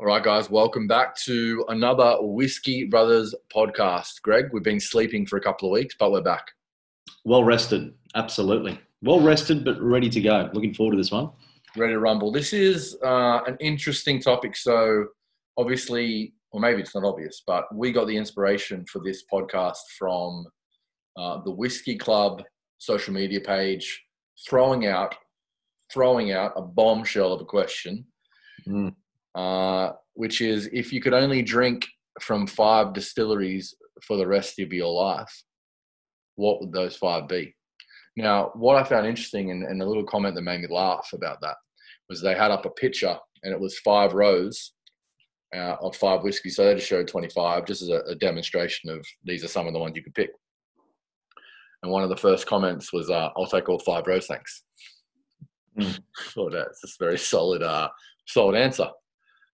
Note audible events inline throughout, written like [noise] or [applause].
All right, guys, welcome back to another Whiskey Brothers podcast. Greg, we've been sleeping for a couple of weeks, but we're back. Well rested, absolutely. Well rested, but ready to go. Looking forward to this one. Ready to rumble. This is uh, an interesting topic. So, obviously, or maybe it's not obvious, but we got the inspiration for this podcast from uh, the Whiskey Club social media page, throwing out, throwing out a bombshell of a question. Mm. Uh, which is if you could only drink from five distilleries for the rest of your life, what would those five be? Now, what I found interesting and, and a little comment that made me laugh about that was they had up a picture and it was five rows uh, of five whiskeys. So they just showed 25 just as a, a, demonstration of these are some of the ones you could pick. And one of the first comments was, uh, I'll take all five rows, thanks. [laughs] Mm. thought that's a very solid, uh, solid answer.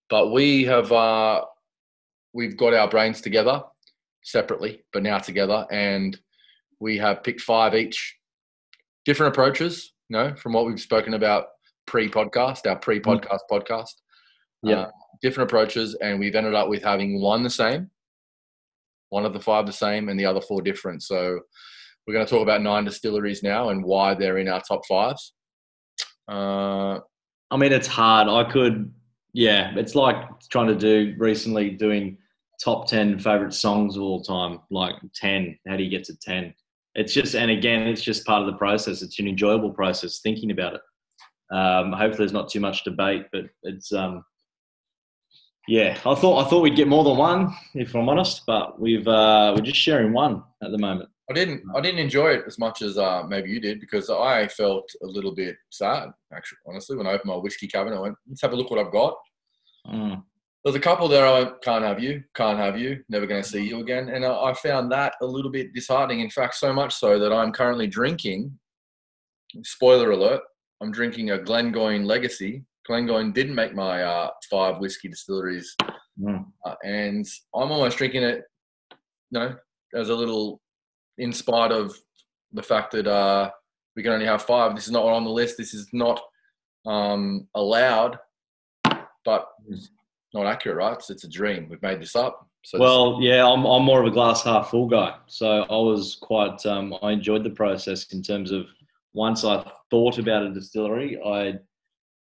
But we have uh, we've got our brains together separately, but now together, and we have picked five each, different approaches. You know, from what we've spoken about pre-podcast, our pre-podcast mm. podcast. Yeah, uh, different approaches, and we've ended up with having one the same, one of the five the same, and the other four different. So we're going to talk about nine distilleries now and why they're in our top fives. Uh, I mean, it's hard. I could yeah, it's like trying to do recently doing top 10 favorite songs of all time, like 10. How do you get to 10? It's just, and again, it's just part of the process. It's an enjoyable process thinking about it. Um, hopefully, there's not too much debate, but it's, um, yeah, I thought I thought we'd get more than one, if I'm honest, but we've uh, we're just sharing one at the moment. I didn't I didn't enjoy it as much as uh, maybe you did because I felt a little bit sad actually honestly when I opened my whiskey cabinet I went let's have a look what I've got mm. there's a couple there I went, can't have you can't have you never going to see you again and I, I found that a little bit disheartening in fact so much so that I'm currently drinking spoiler alert I'm drinking a Glengoyne Legacy Glengoyne didn't make my uh, five whiskey distilleries mm. uh, and I'm almost drinking it you know as a little in spite of the fact that uh, we can only have five. This is not on the list. This is not um, allowed, but not accurate, right? It's, it's a dream. We've made this up. So well, yeah, I'm, I'm more of a glass half full guy. So I was quite, um, I enjoyed the process in terms of once I thought about a distillery, I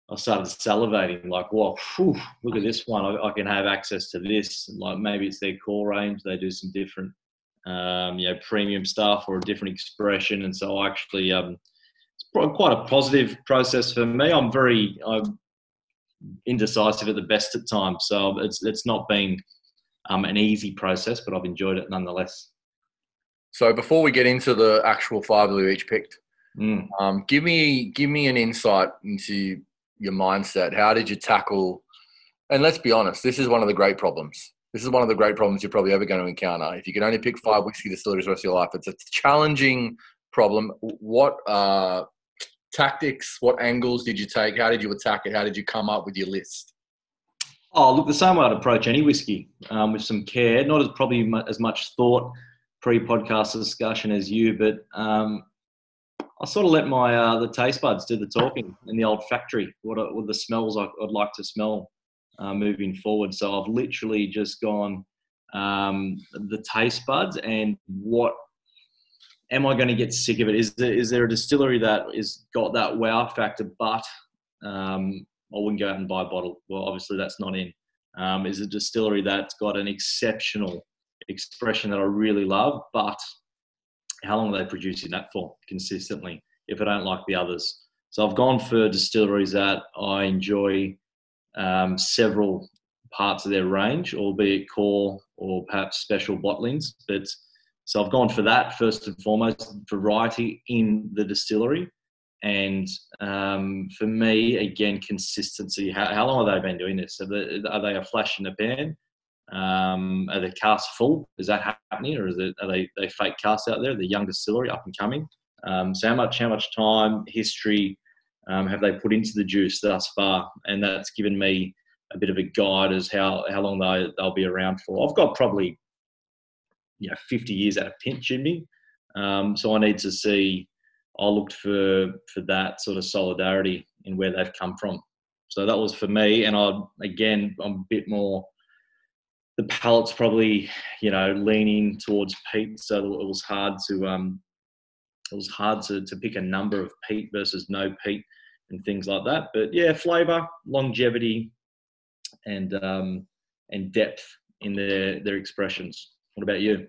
I started salivating, like, well, whew, look at this one. I, I, can have access to this. Like maybe it's their core range. They do some different um, you know, premium stuff or a different expression. And so I actually, um, it's quite a positive process for me. I'm very, I'm indecisive at the best at times. So it's, it's not been um, an easy process, but I've enjoyed it nonetheless. So before we get into the actual five that we each picked, mm. um, give me give me an insight into your mindset. How did you tackle? And let's be honest, this is one of the great problems this is one of the great problems you're probably ever going to encounter. If you can only pick five whiskey distilleries the rest of your life, it's a challenging problem. What uh, tactics, what angles did you take? How did you attack it? How did you come up with your list? Oh, look, the same way I'd approach any whiskey um, with some care, not as probably as much thought pre-podcast discussion as you, but um, I sort of let my uh, the taste buds do the talking in the olfactory. What are, what the smells I, would like to smell uh, moving forward. So I've literally just gone um, the taste buds and what am I going to get sick of it? Is there, is there a distillery that is got that wow factor, but um, I wouldn't go out and buy a bottle? Well, obviously that's not in. Um, is a distillery that's got an exceptional expression that I really love, but how long are they producing that for consistently if I don't like the others? So I've gone for distilleries that I enjoy um, several parts of their range, albeit core or perhaps special bottlings. But so I've gone for that first and foremost, variety in the distillery. And um, for me, again, consistency. How, how, long have they been doing this? Are they, are they a flash in the pan? Um, are the casks full? Is that happening, or is it, are they, they fake casts out there? The young distillery up and coming. Um, so how much how much time, history, um, have they put into the juice thus far? And that's given me a bit of a guide as how how long they they'll be around for. I've got probably you know 50 years at a pinch in me, um, so I need to see. I looked for for that sort of solidarity in where they've come from. So that was for me. And I, again, I'm a bit more, the palate's probably, you know, leaning towards peat. So it was hard to, um, it was hard to, to pick a number of peat versus no peat and things like that. But yeah, flavor, longevity, and um, and depth in their their expressions. What about you?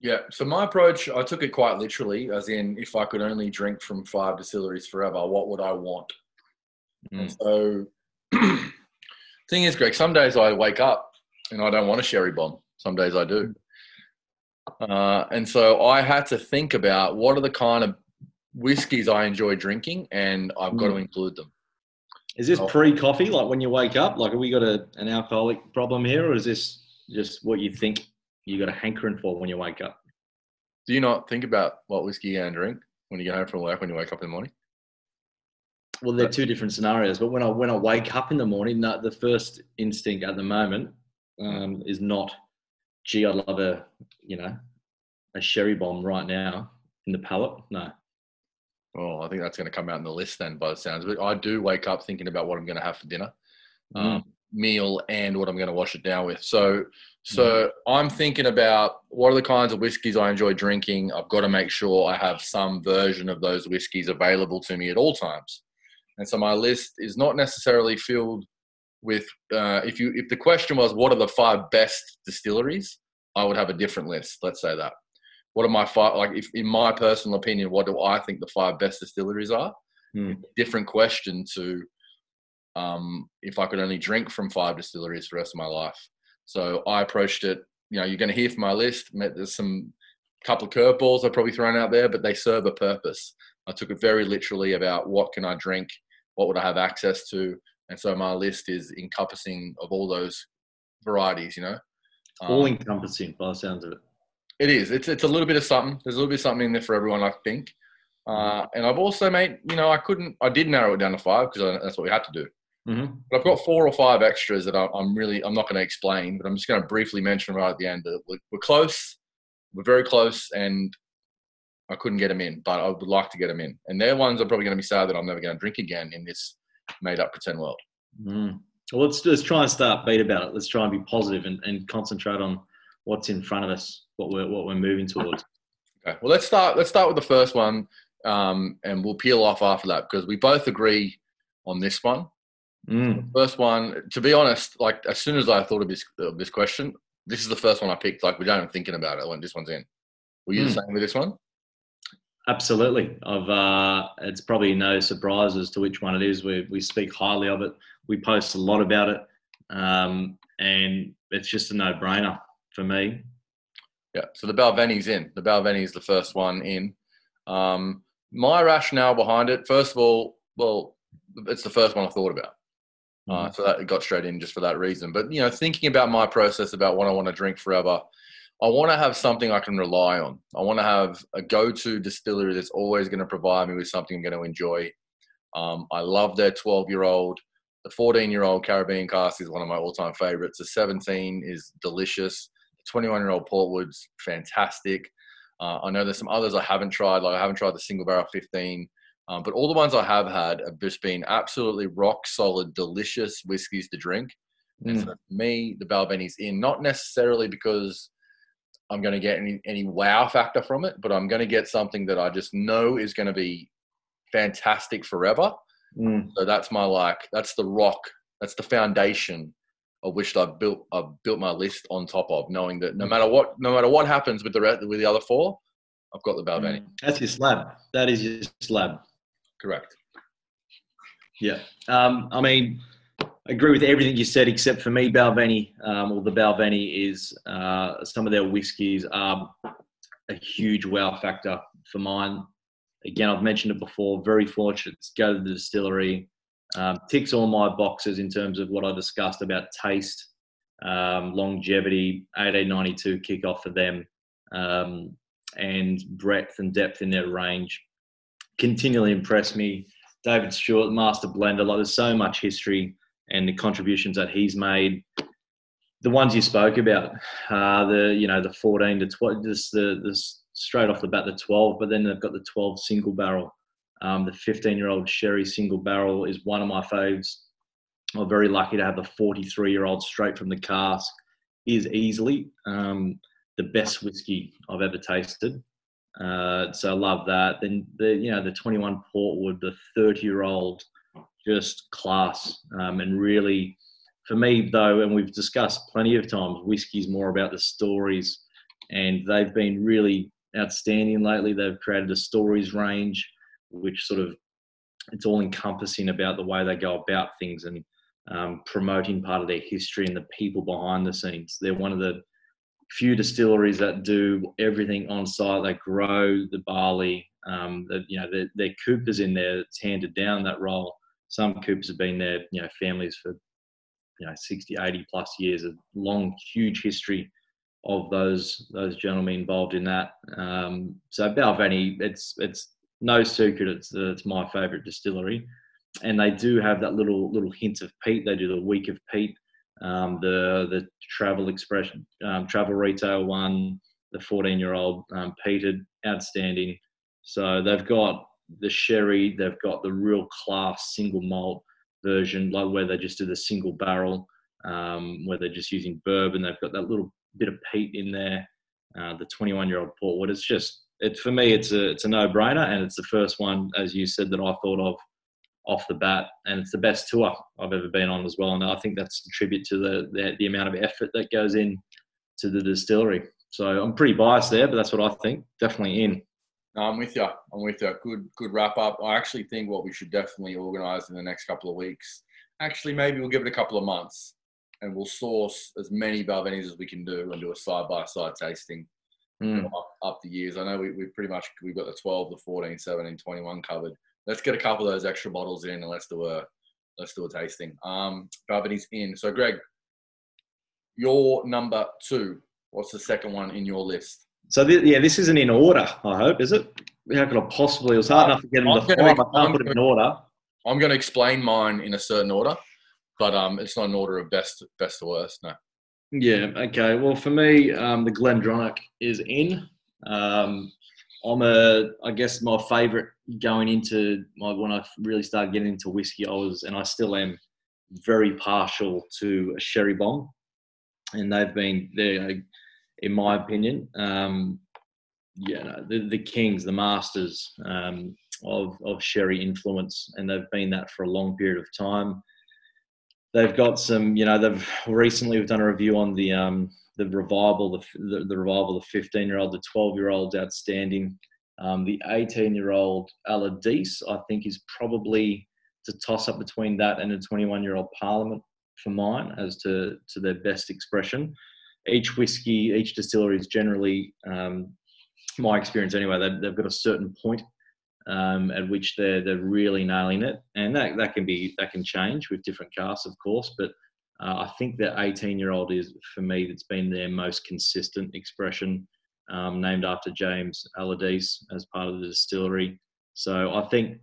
Yeah, so my approach, I took it quite literally, as in, if I could only drink from five distilleries forever, what would I want? Mm. And so, [clears throat] thing is, Greg, some days I wake up and I don't want a sherry bomb. Some days I do. Uh, and so I had to think about what are the kind of whiskeys I enjoy drinking, and I've got to mm. include them. Is this pre-coffee, like when you wake up? Like, have we got a, an alcoholic problem here, or is this just what you think you got a hankering for when you wake up? Do you not think about what whiskey you're going to drink when you get home from work when you wake up in the morning? Well, they're two different scenarios. But when I when I wake up in the morning, the first instinct at the moment um, is not, gee, I'd love a you know a sherry bomb right now in the palate. No. Well, I think that's going to come out in the list then, by the sounds of it. I do wake up thinking about what I'm going to have for dinner, mm. um, meal, and what I'm going to wash it down with. So, so mm. I'm thinking about what are the kinds of whiskies I enjoy drinking. I've got to make sure I have some version of those whiskies available to me at all times. And so my list is not necessarily filled with. Uh, if you if the question was what are the five best distilleries, I would have a different list. Let's say that what are my five like if in my personal opinion what do i think the five best distilleries are mm. different question to um, if i could only drink from five distilleries for the rest of my life so i approached it you know you're going to hear from my list there's some couple of curveballs i've probably thrown out there but they serve a purpose i took it very literally about what can i drink what would i have access to and so my list is encompassing of all those varieties you know um, all encompassing by the sounds of it it is. It's it's a little bit of something. There's a little bit of something in there for everyone, I think. Uh, and I've also made, you know, I couldn't, I did narrow it down to five because that's what we had to do. Mm-hmm. But I've got four or five extras that I'm really, I'm not going to explain, but I'm just going to briefly mention right at the end. We're, we're close, we're very close, and I couldn't get them in, but I would like to get them in. And they're ones I'm probably going to be sad that I'm never going to drink again in this made up pretend world. Mm. Well, let's let's try and start beat about it. Let's try and be positive and, and concentrate on what's in front of us, what we're what we're moving towards. [laughs] Okay. Well, let's start. Let's start with the first one, um, and we'll peel off after that because we both agree on this one. Mm. First one, to be honest, like as soon as I thought of this of this question, this is the first one I picked. Like without even thinking about it, when this one's in. Were you mm. the same with this one? Absolutely. I've uh, it's probably no surprise as to which one it is. We we speak highly of it. We post a lot about it, um, and it's just a no brainer for me. Yeah, so the Balvenie's in. The Balvenie is the first one in. Um, my rationale behind it, first of all, well, it's the first one I thought about. Uh, mm. so that it got straight in just for that reason. But you know, thinking about my process about what I want to drink forever, I want to have something I can rely on. I want to have a go-to distillery that's always going to provide me with something I'm going to enjoy. Um, I love their 12-year-old. The 14-year-old Caribbean cask is one of my all-time favorites. The 17 is delicious. The 21 year old Portwood's fantastic. Uh, I know there's some others I haven't tried, like I haven't tried the single barrel 15, um, but all the ones I have had have just been absolutely rock solid, delicious whiskies to drink. Mm. And so for me, the Balvenie's in, not necessarily because I'm going to get any, any wow factor from it, but I'm going to get something that I just know is going to be fantastic forever. Mm. So that's my like, that's the rock, that's the foundation of which I've built I've built my list on top of, knowing that no mm. matter what no matter what happens with the with the other four, I've got the Balvenie. Mm. That's your slab. That is your slab. Correct. Yeah. Um, I mean, I agree with everything you said, except for me, Balvenie, um, or the Balvenie is uh, some of their whiskies are a huge wow factor for mine. Again, I've mentioned it before. Very fortunate to go to the distillery, um, ticks all my boxes in terms of what I discussed about taste, um, longevity, 1892 kickoff for them, um, and breadth and depth in their range. Continually impress me. David Stewart, master blender. Like there's so much history and the contributions that he's made. The ones you spoke about, uh, the you know the 14 to 12, just the, the straight off the bat the 12, but then they've got the 12 single barrel Um, the 15 year old sherry single barrel is one of my faves. I'm very lucky to have the 43 year old straight from the cask. Is easily um, the best whiskey I've ever tasted. Uh, so I love that. Then the you know the 21 Portwood, the 30 year old, just class um, and really for me though, and we've discussed plenty of times, whiskey's more about the stories, and they've been really outstanding lately. They've created a stories range, which sort of it's all encompassing about the way they go about things and um, promoting part of their history and the people behind the scenes. They're one of the few distilleries that do everything on site. They grow the barley. Um, the, you know, their, coopers in there. It's handed down that role. Some coopers have been there, you know, families for you know 60, 80 plus years. A long, huge history of those those gentlemen involved in that. Um, so Balvenie, it's it's no secret. It's it's my favourite distillery, and they do have that little little hint of peat. They do the week of peat um, the the travel expression, um, travel retail one, the 14 year old um, peated, outstanding. So they've got the sherry, they've got the real class single malt version, like where they just do the single barrel, um, where they're just using bourbon. They've got that little bit of peat in there. Uh, the 21 year old Portwood. It's just it for me. It's a it's a no brainer, and it's the first one, as you said, that I thought of off the bat, and it's the best tour I've ever been on as well. And I think that's a tribute to the, the, the amount of effort that goes in to the distillery. So I'm pretty biased there, but that's what I think. Definitely in. No, I'm with you. I'm with you. Good, good wrap up. I actually think what we should definitely organise in the next couple of weeks. Actually, maybe we'll give it a couple of months, and we'll source as many Balvenies as we can do and do a side by side tasting mm. up, up, the years. I know we we pretty much we've got the 12, the 14, 17, 21 covered let's get a couple of those extra bottles in and let's do a let's do a tasting. Um, Gravity's in. So, Greg, your number two. What's the second one in your list? So, yeah, this isn't in order. I hope is it? How could I possibly? It was hard uh, enough to get them to five. I can't put them in order. I'm going to explain mine in a certain order, but um, it's not an order of best best to worst. No. Yeah. Okay. Well, for me, um, the GlenDronach is in. Um, I'm a, I guess my favourite going into my when I really started getting into whiskey, I was, and I still am, very partial to a sherry bomb, and they've been there, in my opinion, um, yeah, the, the kings, the masters um, of of sherry influence, and they've been that for a long period of time. They've got some, you know, they've recently we've done a review on the um, the revival, the, the, the revival, the 15 year old, the 12 year old, outstanding. Um, the 18 year old Allardice, I think, is probably to toss up between that and a 21 year old Parliament for mine as to, to their best expression. Each whiskey, each distillery is generally, um, my experience anyway, they've, they've got a certain point um, at which they're they're really nailing it, and that that can be that can change with different casks, of course. But uh, I think the 18 year old is for me that's been their most consistent expression, um, named after James Allardice as part of the distillery. So I think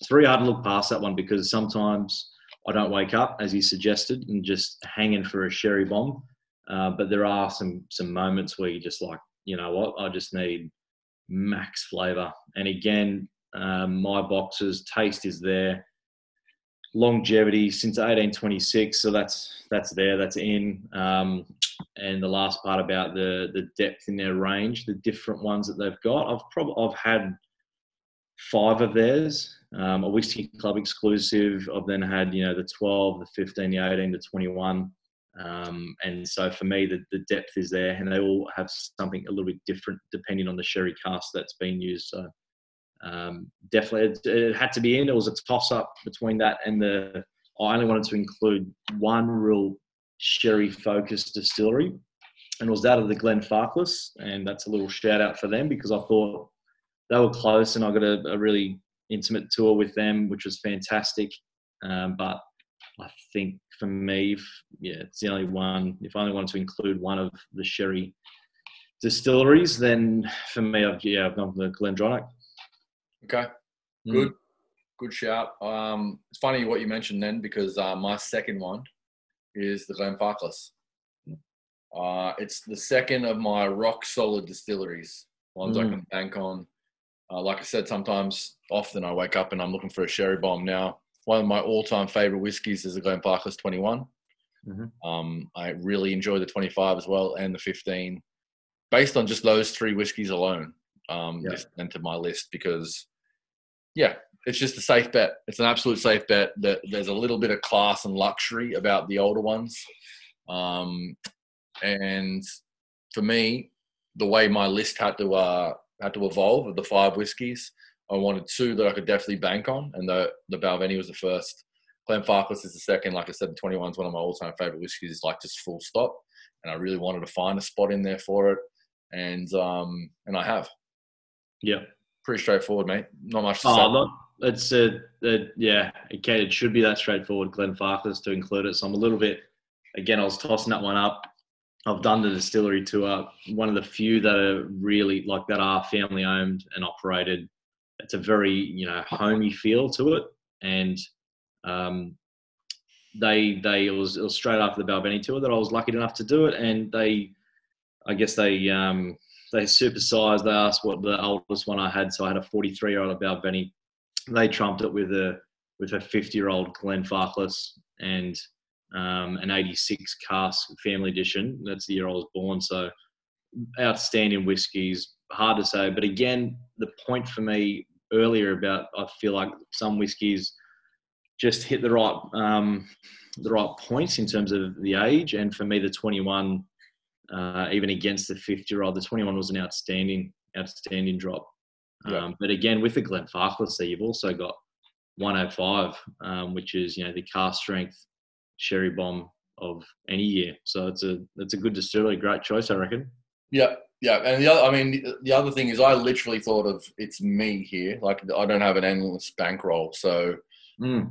it's very hard to look past that one because sometimes I don't wake up, as you suggested, and just hanging for a sherry bomb. Uh, but there are some some moments where you just like, you know what, I just need max flavour. And again, um, my boxes taste is there longevity since 1826. So that's that's there, that's in. Um, and the last part about the the depth in their range, the different ones that they've got. I've probably I've had five of theirs, um, a whiskey club exclusive. I've then had you know the 12, the 15, the 18, the 21. Um, and so for me, the, the depth is there, and they all have something a little bit different depending on the sherry cask that's been used. So um, definitely it, it, had to be in. It was a toss up between that and the. I only wanted to include one real sherry focused distillery, and it was that of the Glen Glenfarclas, and that's a little shout out for them because I thought they were close, and I got a, a really intimate tour with them, which was fantastic. Um, but I think for me, yeah, it's the only one. If I only wanted to include one of the sherry distilleries, then for me, I've yeah, I've gone for the GlenDronach. Okay, mm. good, good shout. Um, it's funny what you mentioned then because uh, my second one is the Glenfarclas. Uh, it's the second of my rock solid distilleries, ones mm. I can bank on. Uh, like I said, sometimes, often I wake up and I'm looking for a sherry bomb. Now, one of my all-time favorite whiskies is the Glenfarclas 21. Mm-hmm. Um, I really enjoy the 25 as well and the 15, based on just those three whiskies alone. Um, yeah. Just entered my list because, yeah, it's just a safe bet. It's an absolute safe bet that there's a little bit of class and luxury about the older ones. Um, and for me, the way my list had to uh, had to evolve of the five whiskies, I wanted two that I could definitely bank on, and the the Balvenie was the first. Glenfarclas is the second. Like I said, the 21 is one of my all-time favorite whiskies. Like just full stop, and I really wanted to find a spot in there for it, and um, and I have. Yeah, pretty straightforward, mate. Not much to oh, say. Look, it's a, a, yeah, okay. It should be that straightforward, Glenfarclas, to include it. So I'm a little bit. Again, I was tossing that one up. I've done the distillery tour. One of the few that are really like that are family owned and operated. It's a very you know homey feel to it, and um, they they it was, it was straight after the Balvenie tour that I was lucky enough to do it, and they, I guess they um, they supersized. They asked what the oldest one I had, so I had a 43 year old Balvenie. They trumped it with a with a 50 year old Glenfarclas and um, an 86 cask family edition. That's the year I was born. So outstanding whiskies. Hard to say, but again, the point for me earlier about I feel like some whiskies just hit the right um, the right points in terms of the age. And for me, the 21, uh, even against the 50 year old, the 21 was an outstanding outstanding drop. Yeah. Um, but again, with the Glenfarclas, there you've also got 105, um, which is you know the cask strength sherry bomb of any year. So it's a it's a good distillery, great choice, I reckon. Yeah, yeah, and the other, I mean, the other thing is, I literally thought of it's me here. Like I don't have an endless bankroll, so mm.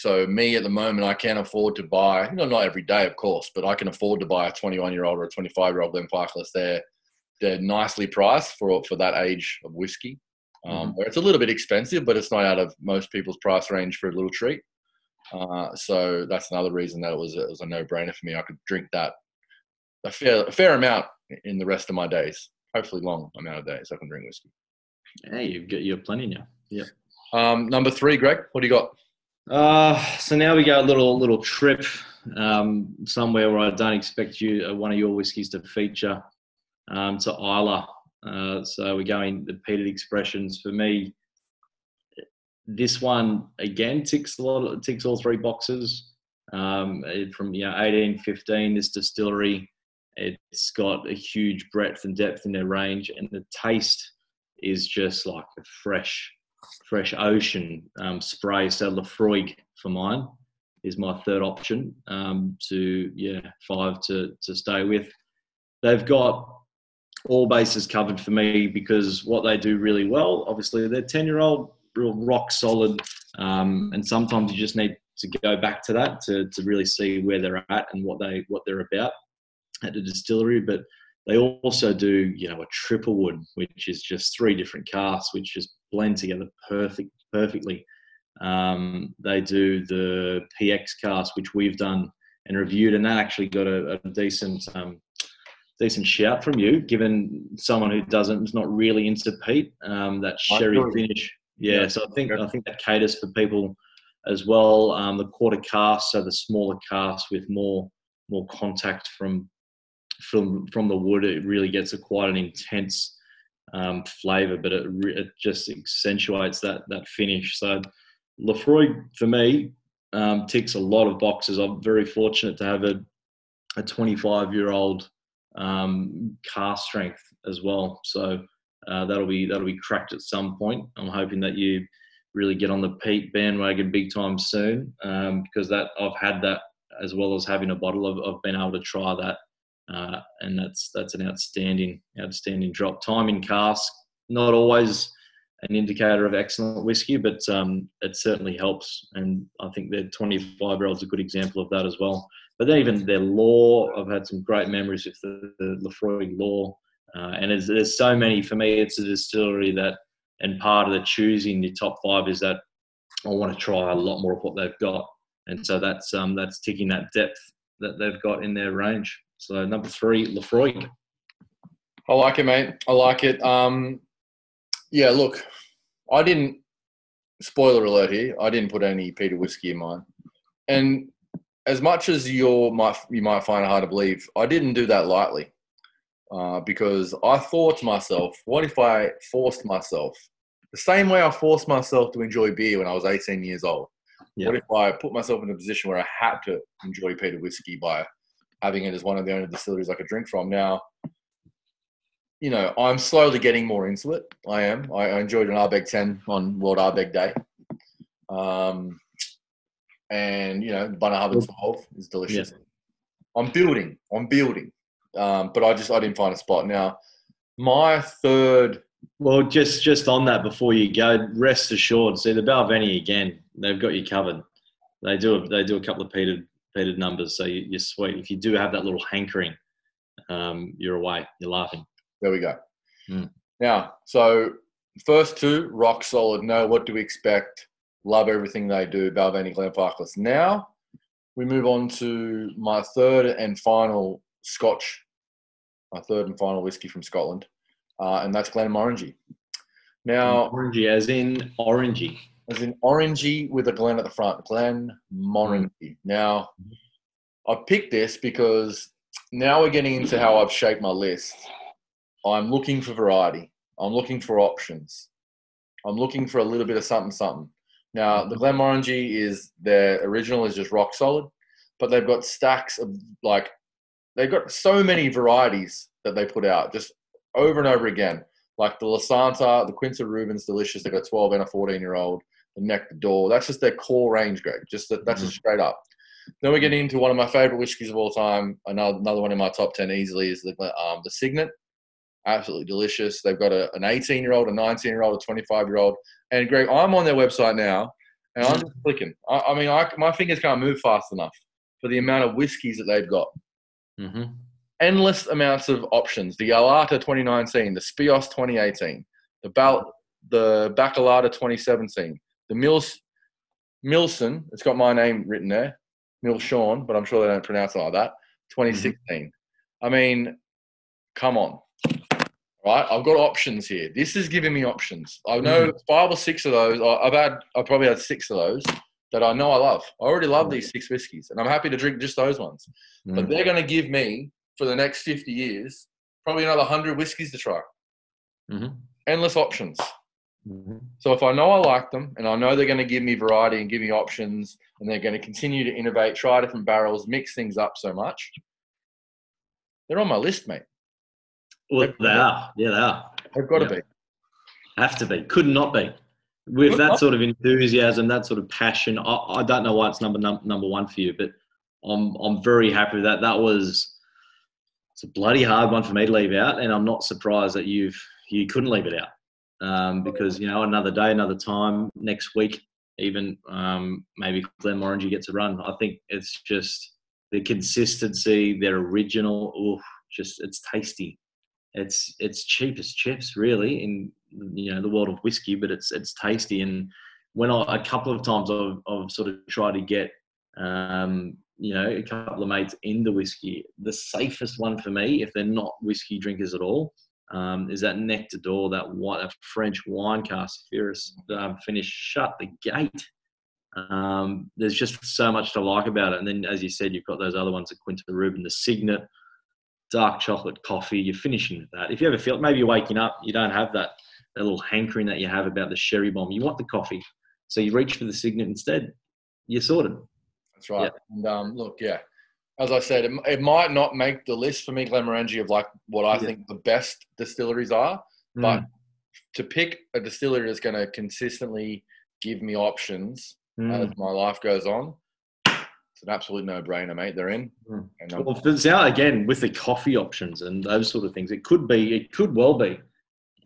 So me at the moment, I can't afford to buy. You know, not every day, of course, but I can afford to buy a 21 year old or a 25 year old Glenfarclas. They're they're nicely priced for for that age of whiskey. Um, mm-hmm. It's a little bit expensive, but it's not out of most people's price range for a little treat. Uh, so that's another reason that it was, it was a no-brainer for me. I could drink that a fair, a fair amount in the rest of my days. Hopefully, long amount of days I can drink whiskey. Yeah, you get you plenty now. Yeah. Um, number three, Greg, what do you got? Uh, so now we go a little little trip um, somewhere where I don't expect you uh, one of your whiskies to feature um, to Islay. Uh, so we're going the peated expressions. For me, this one again ticks a lot. Ticks all three boxes. Um, from you know 18, 15, this distillery, it's got a huge breadth and depth in their range, and the taste is just like a fresh, fresh ocean um, spray. So Laphroaig for mine is my third option um, to yeah five to to stay with. They've got all bases covered for me because what they do really well, obviously, they're ten year old real rock solid. Um, and sometimes you just need to go back to that to, to really see where they're at and what they what they're about at the distillery. But they also do, you know, a triple wood, which is just three different casks, which just blend together perfect perfectly. Um, they do the PX cask, which we've done and reviewed, and that actually got a, a decent um, decent shout from you, given someone who doesn't is not really into peat. Um, that sherry finish yeah, so I think I think that caters for people as well. Um, the quarter cask, so the smaller cask with more more contact from from from the wood, it really gets a quite an intense um, flavour, but it it just accentuates that that finish. So Laphroaig for me um, ticks a lot of boxes. I'm very fortunate to have a a 25 year old um, cask strength as well. So uh, that'll be that'll be cracked at some point. I'm hoping that you really get on the peat bandwagon big time soon um, because that I've had that as well as having a bottle. of I've been able to try that, uh, and that's that's an outstanding outstanding drop. Time in cask, not always an indicator of excellent whiskey, but um, it certainly helps. And I think their 25 year old's a good example of that as well. But then even their Lore, I've had some great memories with the, the Laphroaig Lore. Uh, and there's, there's so many for me. It's a distillery that, and part of the choosing the top five is that I want to try a lot more of what they've got, and so that's um, that's ticking that depth that they've got in their range. So number three, Laphroaig. I like it, mate. I like it. Um, yeah, look, I didn't. Spoiler alert here. I didn't put any Peter whiskey in mine, and as much as you might you might find it hard to believe, I didn't do that lightly, uh, because I thought to myself, what if I forced myself the same way I forced myself to enjoy beer when I was 18 years old? Yeah. What if I put myself in a position where I had to enjoy Peter whiskey by having it as one of the only distilleries I could drink from? Now, you know, I'm slowly getting more into it. I am. I, enjoyed an Ardbeg 10 on World Ardbeg Day. Um, and, you know, Bunnahabhain 12 is delicious. I'm building. I'm building. Um, but I just, I didn't find a spot. Now, my third, Well, just just on that before you go, rest assured. See the Balvenie again. They've got you covered. They do a, they do a couple of peated peated numbers, so you, you're sweet. If you do have that little hankering, um, you're away. You're laughing. there we go. Hmm. Now, so first two, rock solid. No, what do we expect? Love everything they do, Balvenie Glenfarclas. Now, we move on to my third and final Scotch, my third and final whiskey from Scotland, uh, and that's Glenmorangie. Now, orangey, as in orangey. As in orangey with a Glen at the front, Glen Morangy. Now, I picked this because now we're getting into how I've shaped my list. I'm looking for variety. I'm looking for options. I'm looking for a little bit of something, something. Now, the Glen Glenmorangie is their original is just rock solid, but they've got stacks of like they've got so many varieties that they put out just over and over again. Like the Lasanta, the Quinta Ruban, delicious. They've got 12 and a 14 year old. Nectar D'Or. That's just their core range, Greg. Just that, that's just straight up. Then we get into one of my favorite whiskies of all time. Another, another one in my top 10 easily is the um, the Signet. Absolutely delicious. They've got a, an 18 year old, a 19 year old, a 25 year old. And Greg, I'm on their website now, and I'm just clicking. I, I mean, I, my fingers can't move fast enough for the amount of whiskies that they've got. Mm-hmm. Endless amounts of options. The Alata 2019, the Spios 2018, the Bal, the Bacalta 2017, the Mills, Milson. It's got my name written there, Milshorn, but I'm sure they don't pronounce it like that. 2016. I mean, come on. Right, I've got options here. This is giving me options. I know five or six of those. I've had, I probably had six of those that I know I love. I already love these six whiskeys, and I'm happy to drink just those ones. But they're going to give me for the next 50 years probably another 100 whiskeys to try. Mm-hmm. Endless options. Mm-hmm. So if I know I like them and I know they're going to give me variety and give me options and they're going to continue to innovate, try different barrels, mix things up so much, they're on my list, mate. Well, they are. Yeah, they are. They've got to be. Have to be. Could not be. With Could that sort of enthusiasm, that sort of passion, I, I don't know why it's number num- number one for you, but I'm I'm very happy with that. That was it's a bloody hard one for me to leave out, and I'm not surprised that you've you couldn't leave it out um, because you know another day, another time, next week, even um, maybe Glenmorangie gets a run. I think it's just the consistency, their original. Oof, just it's tasty it's it's cheap as chips really in you know the world of whiskey but it's it's tasty and when I, a couple of times I've, I've sort of tried to get um, you know a couple of mates into whiskey the safest one for me if they're not whiskey drinkers at all um, is that nectar d'or that white a french wine cask furious um, finish shut the gate um, there's just so much to like about it and then as you said you've got those other ones the quinta ruban the signet dark chocolate coffee, you're finishing with that. If you ever feel maybe you're waking up, you don't have that, that little hankering that you have about the sherry bomb. You want the coffee. So you reach for the signet instead. You're sorted. That's right. And um, look, yeah, as I said, it, it might not make the list for me, Glenmorangie, of like what I Yeah. think the best distilleries are. But Mm, to pick a distillery that's going to consistently give me options mm. as my life goes on, it's an absolute no-brainer, mate. They're in. Mm. And um, Well, it's out again with the coffee options and those sort of things, it could be, it could well be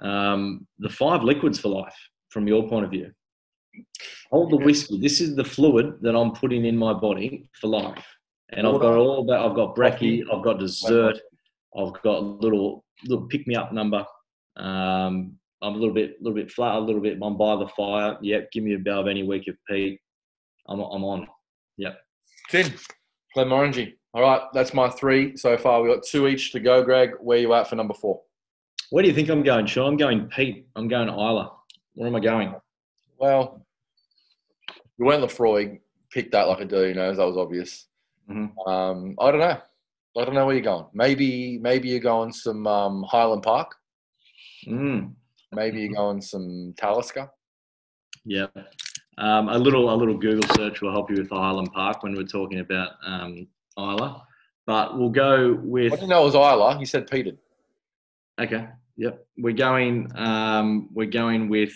um, the five liquids for life from your point of view. Hold the whiskey. This is the fluid that I'm putting in my body for life. And I've got all that. I've got brekkie. I've got dessert. I've got a little little pick me up number. Um, I'm a little bit little bit flat, a little bit. I'm by the fire. Yep, give me a of any week of peat. I'm I'm on. Yep tin, Glenmorangie. All right, that's my three so far. We've got two each to go, Greg. Where you at for number four? Where do you think I'm going, Sean? I'm going peat. I'm going Islay. Where am I going? Well, you went Laphroaig, picked that like a do, you know, that was obvious. Mhm. Um, I don't know. I don't know where you're going. Maybe maybe you're going some um, Highland Park. Mm. Maybe you're going some Talisker. Yeah. Um, a little a little Google search will help you with Highland Park when we're talking about um, Islay. But we'll go I with didn't know it was Islay. You said Peter. okay. Yep. We're going um, we're going with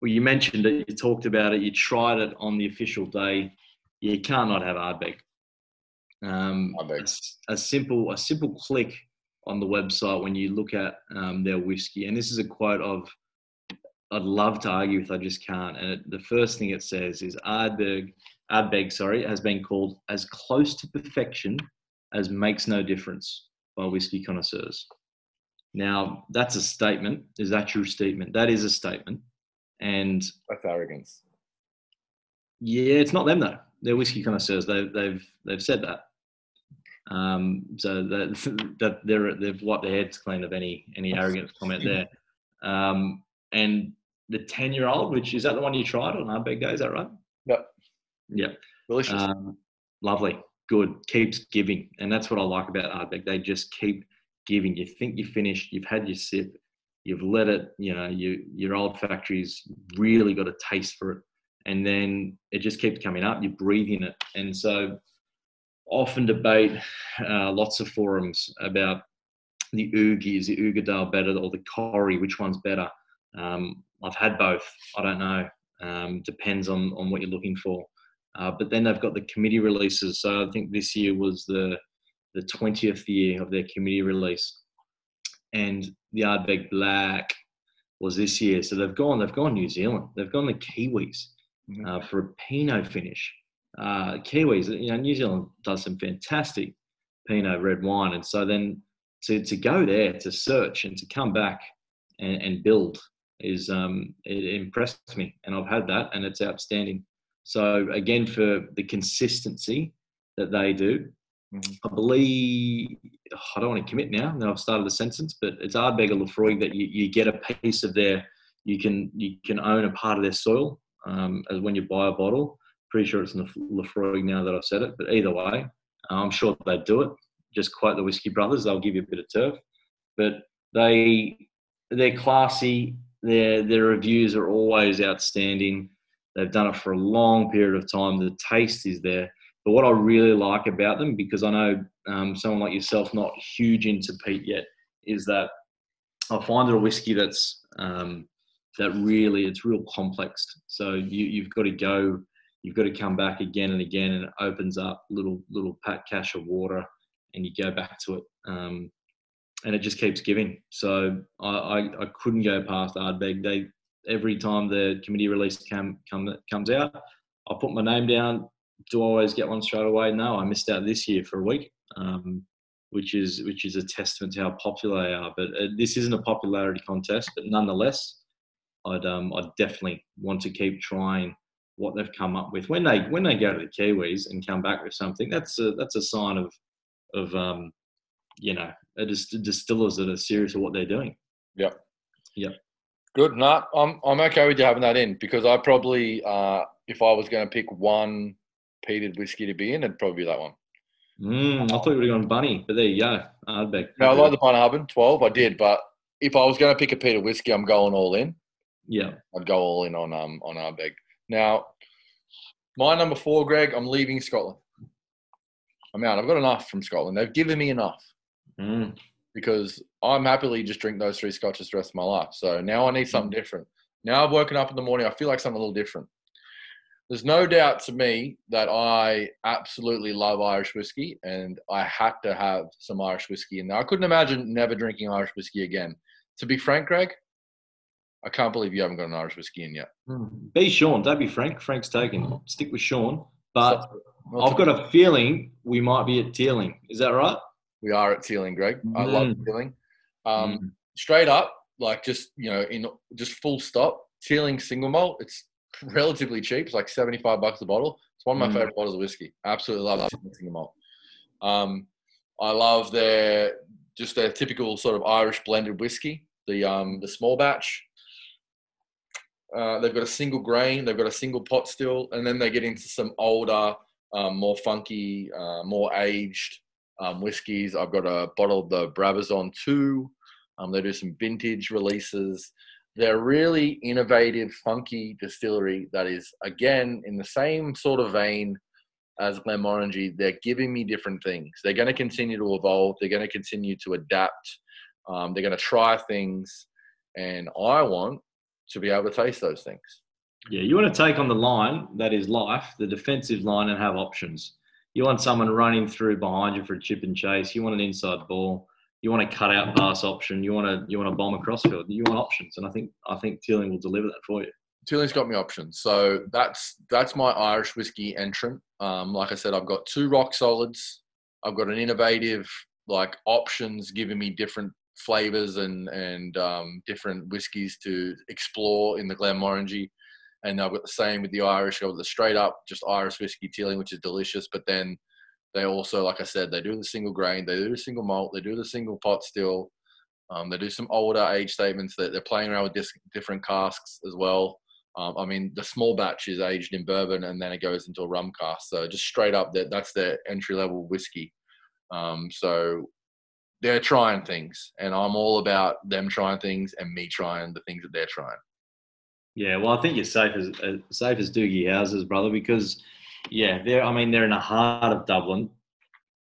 well you mentioned it, you talked about it, you tried it on the official day. You can't not have Ardbeg. Um, a a s- a simple a simple click on the website when you look at um, their whiskey, and this is a quote of I'd love to argue with, I just can't. And it, the first thing it says is Ardbeg, Ardbeg, sorry, has been called as close to perfection as makes no difference by whiskey connoisseurs. Now that's a statement. Is that your statement? That is a statement, and That's arrogance. yeah, it's not them though. They're whiskey connoisseurs. They've they've they've said that. Um, so that [laughs] that they're they've wiped their heads clean of any any arrogant comment there. Um, and the ten year old, which is that the one you tried on Ardbeg Day? Is that right? Yep. Yep. Delicious. Um, lovely, good, keeps giving, and that's what I like about Ardbeg. They just keep giving. You think you're finished, you've had your sip, you've let it. You know, you, your olfactory's really got a taste for it, and then it just keeps coming up. You're breathing it, and so often debate uh, lots of forums about the Oogie, is the Uigeadail better or the Corrie, which one's better? Um, I've had both. I don't know. Um, depends on on what you're looking for. Uh, but then they've got the committee releases. So I think this year was the the 20th year of their committee release, and the Ardbeg Black was this year. So they've gone they've gone New Zealand. They've gone the Kiwis Mhm. uh, for a Pinot finish. Uh, Kiwis, you know, New Zealand does some fantastic Pinot red wine, and so then to to go there to search and to come back and, and build is um, it impressed me, and I've had that, and it's outstanding. So again, for the consistency that they do, Mhm. I believe I don't want to commit now. Now I've started the sentence, but it's Ardbeg or Laphroaig that you, you get a piece of their. You can you can own a part of their soil um, as when you buy a bottle. Pretty sure it's Laf- Laphroaig now that I've said it, but either way, I'm sure they'd do it. Just quote the Whiskey Brothers; they'll give you a bit of turf. But they they're classy. Their their reviews are always outstanding. They've done it for a long period of time. The taste is there. But what I really like about them, because I know um, someone like yourself not huge into peat yet, is that I find it a whiskey that's um, that really it's real complex. So you, you've got to go, you've got to come back again and again, and it opens up little little pat cache of water, and you go back to it, um, and it just keeps giving. So I, I, I couldn't go past Ardbeg. They every time the committee release come, come comes out, I put my name down. Do I always get one straight away? No, I missed out this year for a week, um, which is which is a testament to how popular they are. But uh, this isn't a popularity contest, but nonetheless, I'd um, I'd definitely want to keep trying what they've come up with when they when they go to the Kiwis and come back with something. That's a that's a sign of of um, you know a dis- distillers that are serious of what they're doing. Yep. Yep. Good. No, I'm I'm okay with you having that in because I probably uh, if I was going to pick one peated whiskey to be in, it'd probably be that one. Mm, I thought you would have gone bunny, but there you go. Ardbeg. No, I like the Bunnahabhain 12. I did, but if I was going to pick a peated whiskey, I'm going all in. Yeah. I'd go all in on um on Ardbeg. Now, my number four, Greg. I'm leaving Scotland. I'm out. I've got enough from Scotland. They've given me enough Mm, because I'm happily just drink those three scotches the rest of my life. So now I need something different. Now I've woken up in the morning. I feel like something a little different. There's no doubt to me that I absolutely love Irish whiskey, and I had to have some Irish whiskey in there. I couldn't imagine never drinking Irish whiskey again. To be frank, Greg, I can't believe you haven't got an Irish whiskey in yet. mm. Be Sean. Don't be Frank. Frank's taken. Stick with Sean. But Not I've got a feeling we might be at Teeling. Is that right? we are at Teeling, Greg. I love Mm. Teeling. Um, Mm. straight up, like just you know, in just full stop, Teeling single malt. It's [laughs] relatively cheap. It's like seventy five bucks a bottle. It's one of my Mm. favorite bottles of whiskey. Absolutely love Teeling single malt. Um, I love their just their typical sort of Irish blended whiskey, the um, the small batch. Uh, they've got a single grain, they've got a single pot still, and then they get into some older, um, more funky, uh, more aged um, whiskies. I've got a bottle of the Brabazon 2. Um, they do some vintage releases. They're really innovative, funky distillery that is, again, in the same sort of vein as Glenmorangie. They're giving me different things. They're going to continue to evolve. They're going to continue to adapt. Um, they're going to try things. And I want to be able to taste those things. Yeah, you want to take on the line that is life, the defensive line, and have options. You want someone running through behind you for a chip and chase. You want an inside ball. You want a cut out pass option. You want to you want to bomb across field. You want options, and I think I think Teeling will deliver that for you. Teeling's got me options, so that's that's my Irish whiskey entrant. Um, like I said, I've got two rock solids. I've got an innovative like options giving me different flavors and and um, different whiskies to explore in the Glenmorangie. And I've got the same with the Irish. I've got the straight up just Irish whiskey Teeling, which is delicious. But then they also, like I said, they do the single grain, they do the single malt, they do the single pot still. Um, they do some older age statements that they're playing around with different casks as well. Um, I mean, the small batch is aged in bourbon and then it goes into a rum cask. So just straight up, that that's their entry level whiskey. Um, so they're trying things, and I'm all about them trying things and me trying the things that they're trying. Yeah, well, I think you're safe as uh, safe as Doogie Houses, brother, because yeah, they're I mean they're in the heart of Dublin,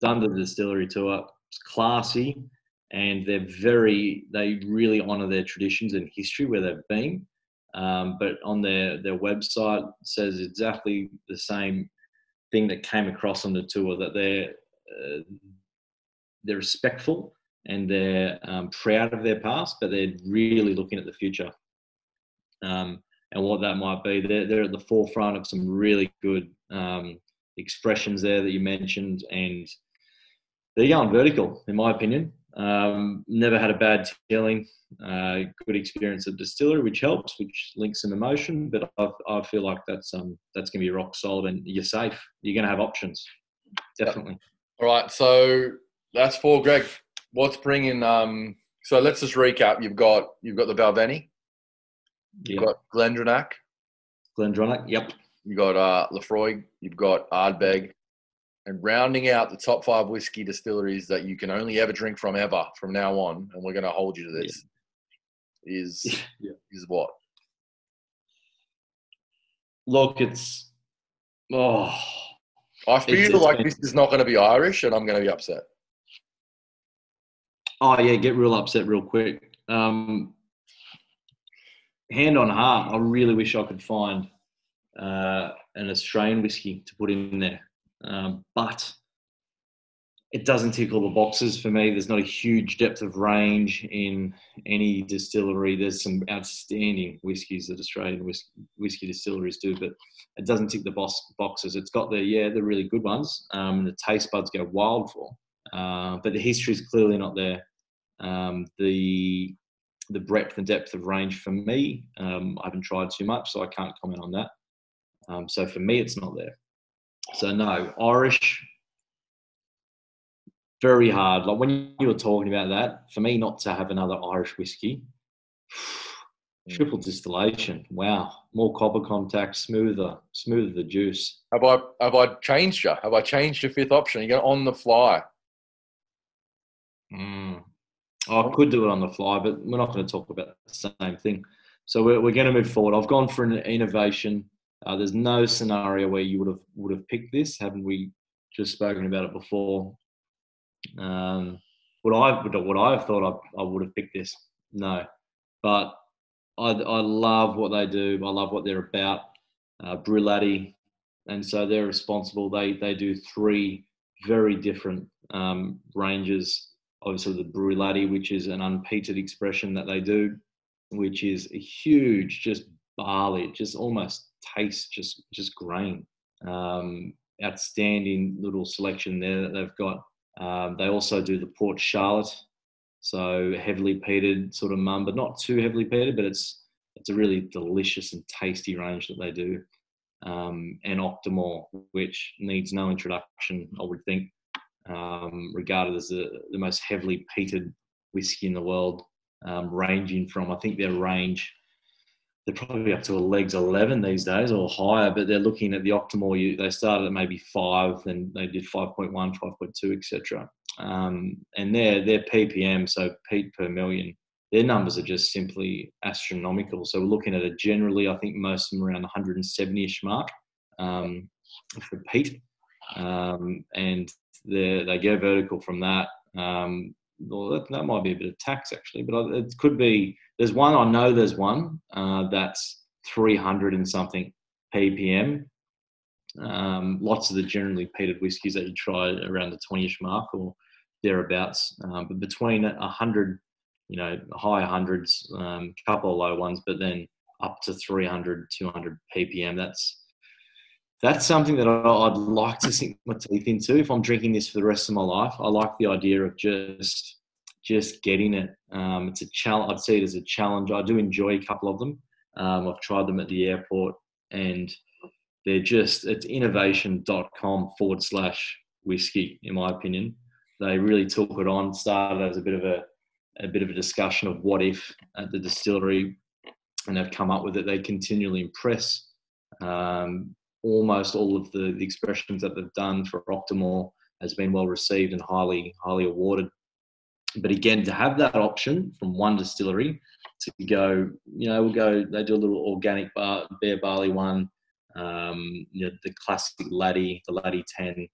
the distillery tour. It's classy, and they're very they really honour their traditions and history where they've been. Um, but on their their website says exactly the same thing that came across on the tour that they're uh, they're respectful and they're um, proud of their past, but they're really looking at the future um, and what that might be. They're, they're at the forefront of some really good um, expressions there that you mentioned, and they're going vertical, in my opinion. Um, never had a bad teeling. Uh, good experience at distillery, which helps, which links some emotion. But I, I feel like that's um, that's going to be rock solid, and you're safe. You're going to have options, definitely. All right, so that's four, Greg. What's bringing? Um, so let's just recap. You've got you've got the Balvenie. You've yep. got GlenDronach. GlenDronach, yep. You've got uh, Laphroaig. You've got Ardbeg. And rounding out the top five whiskey distilleries that you can only ever drink from ever from now on, and we're going to hold you to this, yeah. is [laughs] yeah. is what? Look, it's oh, I feel it's, like it's this is not going to be Irish, and I'm going to be upset. Oh yeah, get real upset real quick. Um, hand on heart, I really wish I could find uh, an Australian whiskey to put in there, um, but it doesn't tick all the boxes for me. There's not a huge depth of range in any distillery. There's some outstanding whiskies that Australian whiskey, distilleries do, but it doesn't tick the box, boxes. It's got the yeah, the really good ones. Um, the taste buds go wild for, uh, but the history is clearly not there. Um, the the breadth and depth of range for me, um, I haven't tried too much, so I can't comment on that. Um, so for me, it's not there. So no, Irish, very hard. Like when you were talking about that, for me not to have another Irish whiskey, [sighs] triple distillation. Wow, more copper contact, smoother, smoother the juice. Have I have I changed you? Have I changed your fifth option? You go on the fly. Mm. I could do it on the fly, but we're not going to talk about the same thing. So we're, we're going to move forward. I've gone for an innovation. Uh, there's no scenario where you would have would have picked this. Haven't we just spoken about it before? Um, would I would I have thought I, I would have picked this? No, but I, I love what they do. I love what they're about. Uh, Bruichladdich, and so they're responsible. They they do three very different um, ranges obviously the Bruichladdich, which is an unpeated expression that they do, which is a huge, just barley, just almost tastes just just grain. Um, outstanding little selection there that they've got. Um, they also do the Port Charlotte, so heavily peated sort of mum, but not too heavily peated, but it's it's a really delicious and tasty range that they do. Um, and Octomore, which needs no introduction, I would think. Um, regarded as the, most heavily peated whiskey in the world, um, ranging from I think their range they're probably up to a legs 11 these days or higher, but they're looking at the Octomore. They started at maybe five, then they did 5.1, 5.2, etc. Um, and their their ppm, so peat per million, their numbers are just simply astronomical. So we're looking at a generally, I think most of them around 170ish mark um, for peat, um, and they go vertical from that. Um, well, that, that, might be a bit of tax actually, but it could be. There's one I know. There's one uh, that's 300 and something ppm. Um, lots of the generally peated whiskies that you try around the 20ish mark or thereabouts, um, but between 100, you know, high hundreds, um, couple of low ones, but then up to 300, 200 ppm. That's that's something that I'd like to sink my teeth into if I'm drinking this for the rest of my life. I like the idea of just just getting it. Um, it's a challenge. I'd see it as a challenge. I do enjoy a couple of them. Um, I've tried them at the airport, and they're just it's innovation.com forward slash whiskey. In my opinion, they really took it on. Started as a bit of a a bit of a discussion of what if at the distillery, and they've come up with it. They continually impress. Um, almost all of the, the expressions that they've done for Octomore has been well received and highly highly awarded. But again, to have that option from one distillery to go, you know, we'll go. They do a little organic bar, bare barley one, um, you know, the classic Laddie, the Laddie Ten,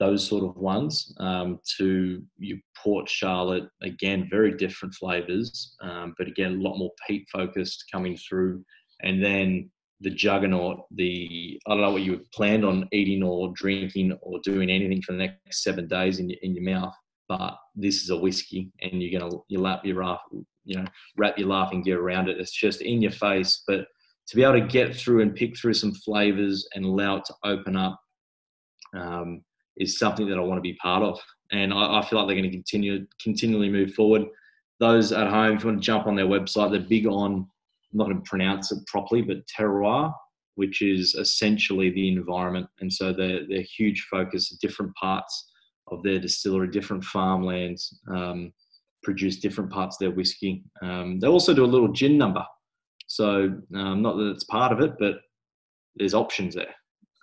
those sort of ones. Um, to you Port Charlotte, again, very different flavors, um, but again, a lot more peat focused coming through, and then the juggernaut, the I don't know what you planned on eating or drinking or doing anything for the next seven days in your, in your mouth, but this is a whiskey, and you're gonna you lap your laugh, you know, wrap your laughing gear around it. It's just in your face, but to be able to get through and pick through some flavors and allow it to open up um, is something that I want to be part of, and I, I feel like they're going to continue continually move forward. Those at home, if you want to jump on their website, they're big on I'm not going to pronounce it properly, but terroir, which is essentially the environment. And so they're, they're huge focus, different parts of their distillery, different farmlands um, produce different parts of their whiskey. Um, they also do a little gin number. So um, not that it's part of it, but there's options there.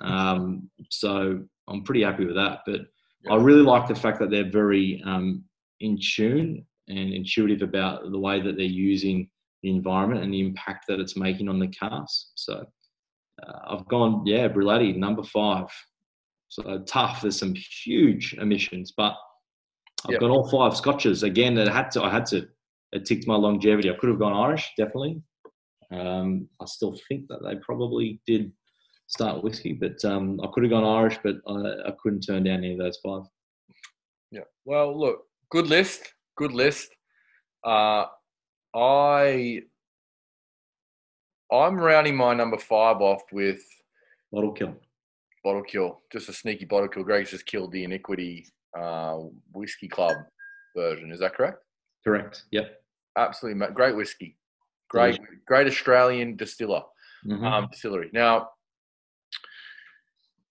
Um, so I'm pretty happy with that. But yeah. I really like the fact that they're very um, in tune and intuitive about the way that they're using the environment and the impact that it's making on the cars. So uh, I've gone, yeah, Bruichladdich, number five. So tough. There's some huge emissions, but I've yep. got all five scotches. Again, that had to, I had to, it ticked my longevity. I could have gone Irish, definitely. Um, I still think that they probably did start whiskey, but um, I could have gone Irish, but I, I couldn't turn down any of those five. Yeah. Well, look, good list. Good list. Uh, I I'm rounding my number five off with bottle kill. Bottle kill, just a sneaky bottle kill. Greg's just killed the iniquity uh, whiskey club version. Is that correct? Correct. Yep. Absolutely, great whiskey. Great, great Australian distiller, mm-hmm. um, distillery. Now,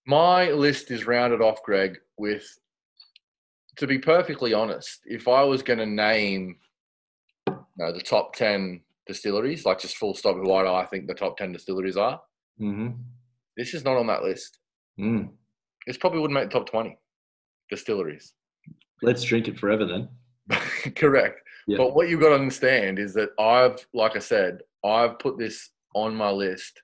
my list is rounded off, Greg, with, to be perfectly honest, if I was going to name know, the top 10 distilleries, like just full stop, who I think the top 10 distilleries are. Mm-hmm. This is not on that list. Mm. This probably wouldn't make the top 20 distilleries. Let's drink it forever then. [laughs] Correct. But what you've got to understand is that I've, like I said, I've put this on my list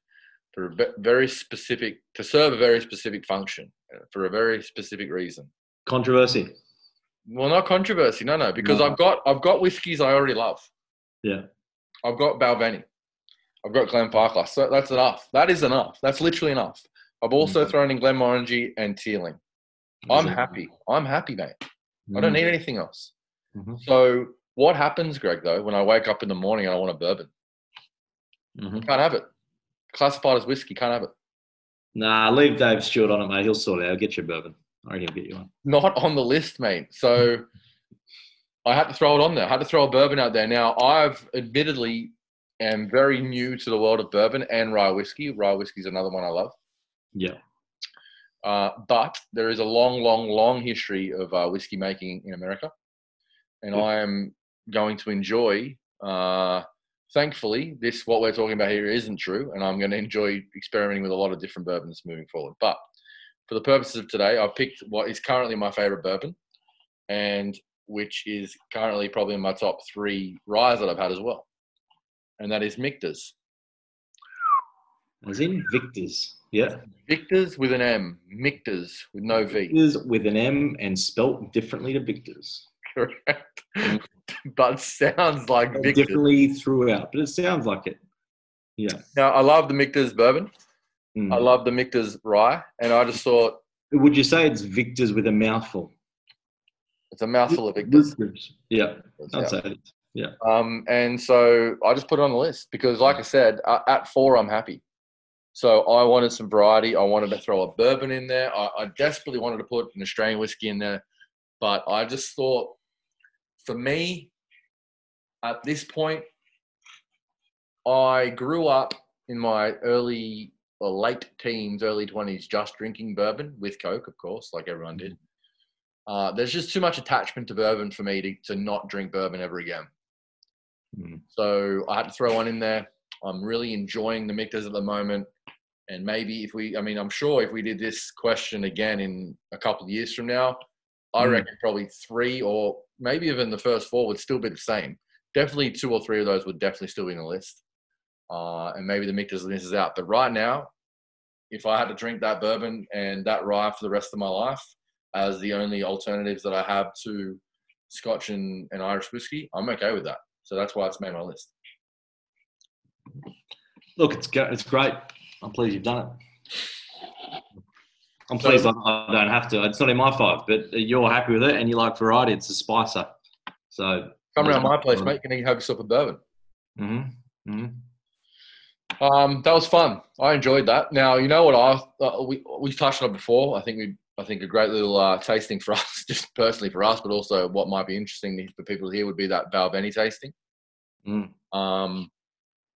for a very specific, to serve a very specific function, uh, for a very specific reason. Controversy. Well, not controversy, no, no, because no. I've got I've got whiskies I already love. Yeah. I've got Balvenie. I've got Glenfarclas. So that's enough. That is enough. That's literally enough. I've also mm-hmm. thrown in Glenmorangie and Teeling. I'm happy. I'm happy, mate. Mm-hmm. I don't need mm. anything else. Mm-hmm. So what happens, Greg, though, when I wake up in the morning and I want a bourbon? Mm-hmm. Can't have it. Classified as whiskey, can't have it. Nah, leave Dave Stewart on it, mate. He'll sort it out. I'll get you a bourbon. I reckon he'll get you one. Not on the list, mate. So [laughs] I had to throw it on there. I had to throw a bourbon out there. Now, I've admittedly am very new to the world of bourbon and rye whiskey. Rye whiskey is another one I love. Yeah. Uh, but there is a long, long, long history of uh, whiskey making in America, and Yeah. I am going to enjoy. Uh, thankfully, this what we're talking about here isn't true, and I'm going to enjoy experimenting with a lot of different bourbons moving forward. But for the purposes of today, I picked what is currently my favorite bourbon, and which is currently probably in my top three ryes that I've had as well, and that is Michter's. As in Victor's. Yeah. Victor's with an M, Michter's with no V. Victor's with an M and spelt differently to Victor's. Correct. [laughs] but sounds like Victor's. Differently throughout, but it sounds like it. Yeah. Now, I love the Michter's bourbon. Mm. I love the Michter's rye, and I just thought Would you say it's Victor's with a mouthful? It's a mouthful of. Victor's. Yeah. I'd say it is. Um, and so I just put it on the list because, like I said, uh, at four, I'm happy. So I wanted some variety. I wanted to throw a bourbon in there. I, I desperately wanted to put an Australian whiskey in there, but I just thought, for me, at this point, I grew up in my early or late teens, early twenties, just drinking bourbon with Coke, of course, like everyone did. Uh, there's just too much attachment to bourbon for me to, to not drink bourbon ever again. Mm. So I had to throw one in there. I'm really enjoying the Michter's at the moment. And maybe if we, I mean, I'm sure if we did this question again in a couple of years from now, I Mm. reckon probably three or maybe even the first four would still be the same. Definitely two or three of those would definitely still be in the list. Uh, and maybe the Michter's misses out. But right now, if I had to drink that bourbon and that rye for the rest of my life as the only alternatives that I have to Scotch and, and Irish whiskey, I'm okay with that. So that's why it's made my list. Look, it's it's great. I'm pleased you've done it. I'm pleased I, I don't have to. It's not in my five, but you're happy with it and you like variety. It's a spicer. So, Come around my place, mate. Can you can have yourself a bourbon? hmm hmm Um, that was fun. I enjoyed that. Now you know what I uh, we we touched on it before. I think we I think a great little uh, tasting for [laughs] us, just personally for us, but also what might be interesting for people here would be that Balvenie tasting. Mm. Um,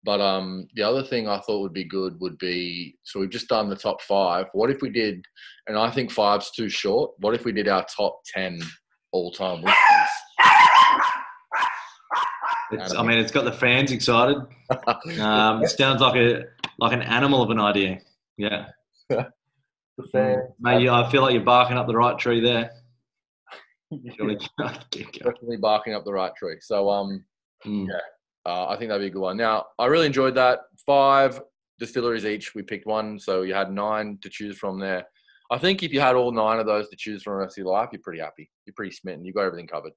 but um, the other thing I thought would be good would be so we've just done the top five. What if we did? And I think five's too short. What if we did our top ten all time whiskeys? It's, I mean, it's got the fans excited. [laughs] Um, it sounds like a like an animal of an idea. Yeah. [laughs] The fans. Mate, you, I feel like you're barking up the right tree there. [laughs] Definitely barking up the right tree. So um, Mm. Uh, I think that'd be a good one. Now, I really enjoyed that. Five distilleries each. We picked one, so you had nine to choose from there. I think if you had all nine of those to choose from the rest of your life, you're pretty happy. You're pretty smitten. You've got everything covered,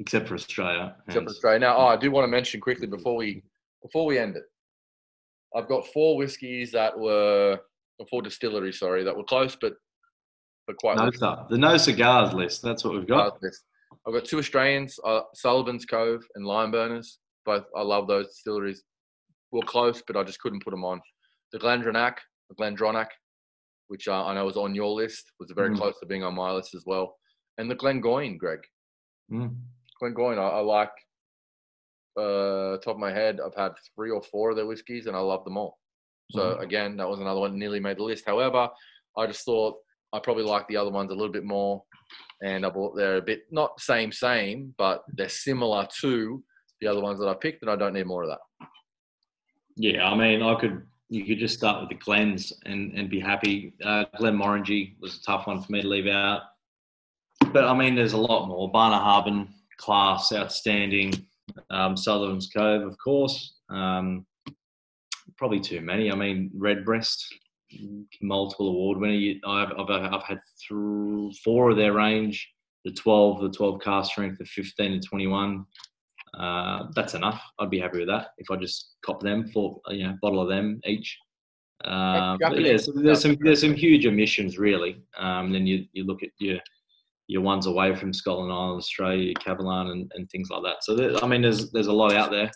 Except for Australia. except for Australia. Now, oh, I do want to mention quickly before we before we end it. I've got four whiskies that were, or four distilleries, sorry, that were close, but but quite. No, stuff. The no cigars list. That's what we've got. I've got two Australians, uh, Sullivan's Cove and Limeburners. Both I love those distilleries. Were close, but I just couldn't put them on. The Glendronach, the Glendronach, which uh, I know was on your list, was very Mm. close to being on my list as well. And the Glengoyne, Greg. Mm. Glengoyne, I, I like. Uh, top of my head, I've had three or four of their whiskies, and I love them all. So Mhm. again, that was another one nearly made the list. However, I just thought I probably like the other ones a little bit more, and I bought they're a bit not same same, but they're similar to the other ones that I picked, and I don't need more of that. Yeah, I mean, I could. You could just start with the Glens and, and be happy. Uh, Glenmorangie was a tough one for me to leave out. But I mean, there's a lot more. Bunnahabhain, class, outstanding. Um, Sullivan's Cove, of course. Um, probably too many. I mean, Redbreast, multiple award winner. I've, I've, I've had through four of their range the 12, the 12 cask strength, the 15 and 21. Uh, that's enough. I'd be happy with that if I just cop them for you know bottle of them each. Uh, yeah, so there's some there's some huge omissions really. Um, then you, you look at your your ones away from Scotland Ireland, Australia, your Kavalan, and, and things like that. So there, I mean, there's there's a lot out there,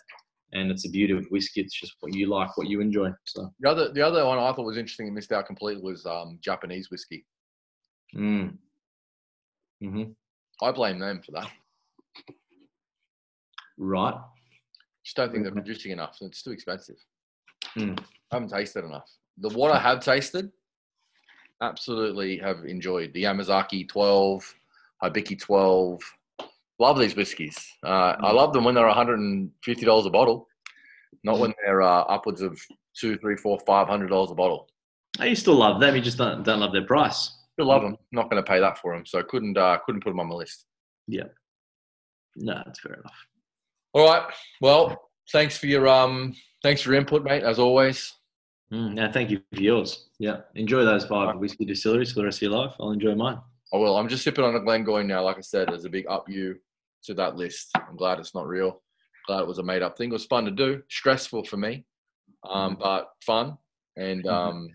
and it's the beauty of whiskey. It's just what you like, what you enjoy. So The other the other one I thought was interesting and missed out completely was um, Japanese whiskey. mm. hmm I blame them for that. right. Just don't think they're producing enough. It's too expensive. Mm. I haven't tasted enough. The what I have tasted, absolutely have enjoyed the Yamazaki 12, Hibiki 12. Love these whiskies. Uh, I love them when they're $150 a bottle, not when they're uh, upwards of two, three, four, five hundred dollars a bottle. Oh, you still love them. You just don't don't love their price. Still love them. Not going to pay that for them, so couldn't uh, couldn't put them on my list. Yeah. No, that's fair enough. All right. Well, thanks for your um, thanks for your input, mate. As always. Mm, no, thank you for yours. Yeah, enjoy those five whiskey distilleries for the rest of your life. I'll enjoy mine. I will. I'm just sipping on a Glengoyne now. Like I said, there's a big up you to that list. I'm glad it's not real. Glad it was a made up thing. It was fun to do. Stressful for me, um, but fun. And um,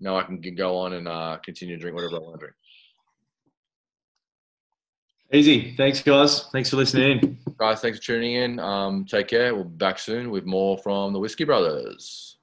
now I can go on and uh, continue to drink whatever I want to drink. Easy. Thanks, guys. Thanks for listening in. Guys, thanks for tuning in. Um, take care. We'll be back soon with more from the Whiskey Brothers.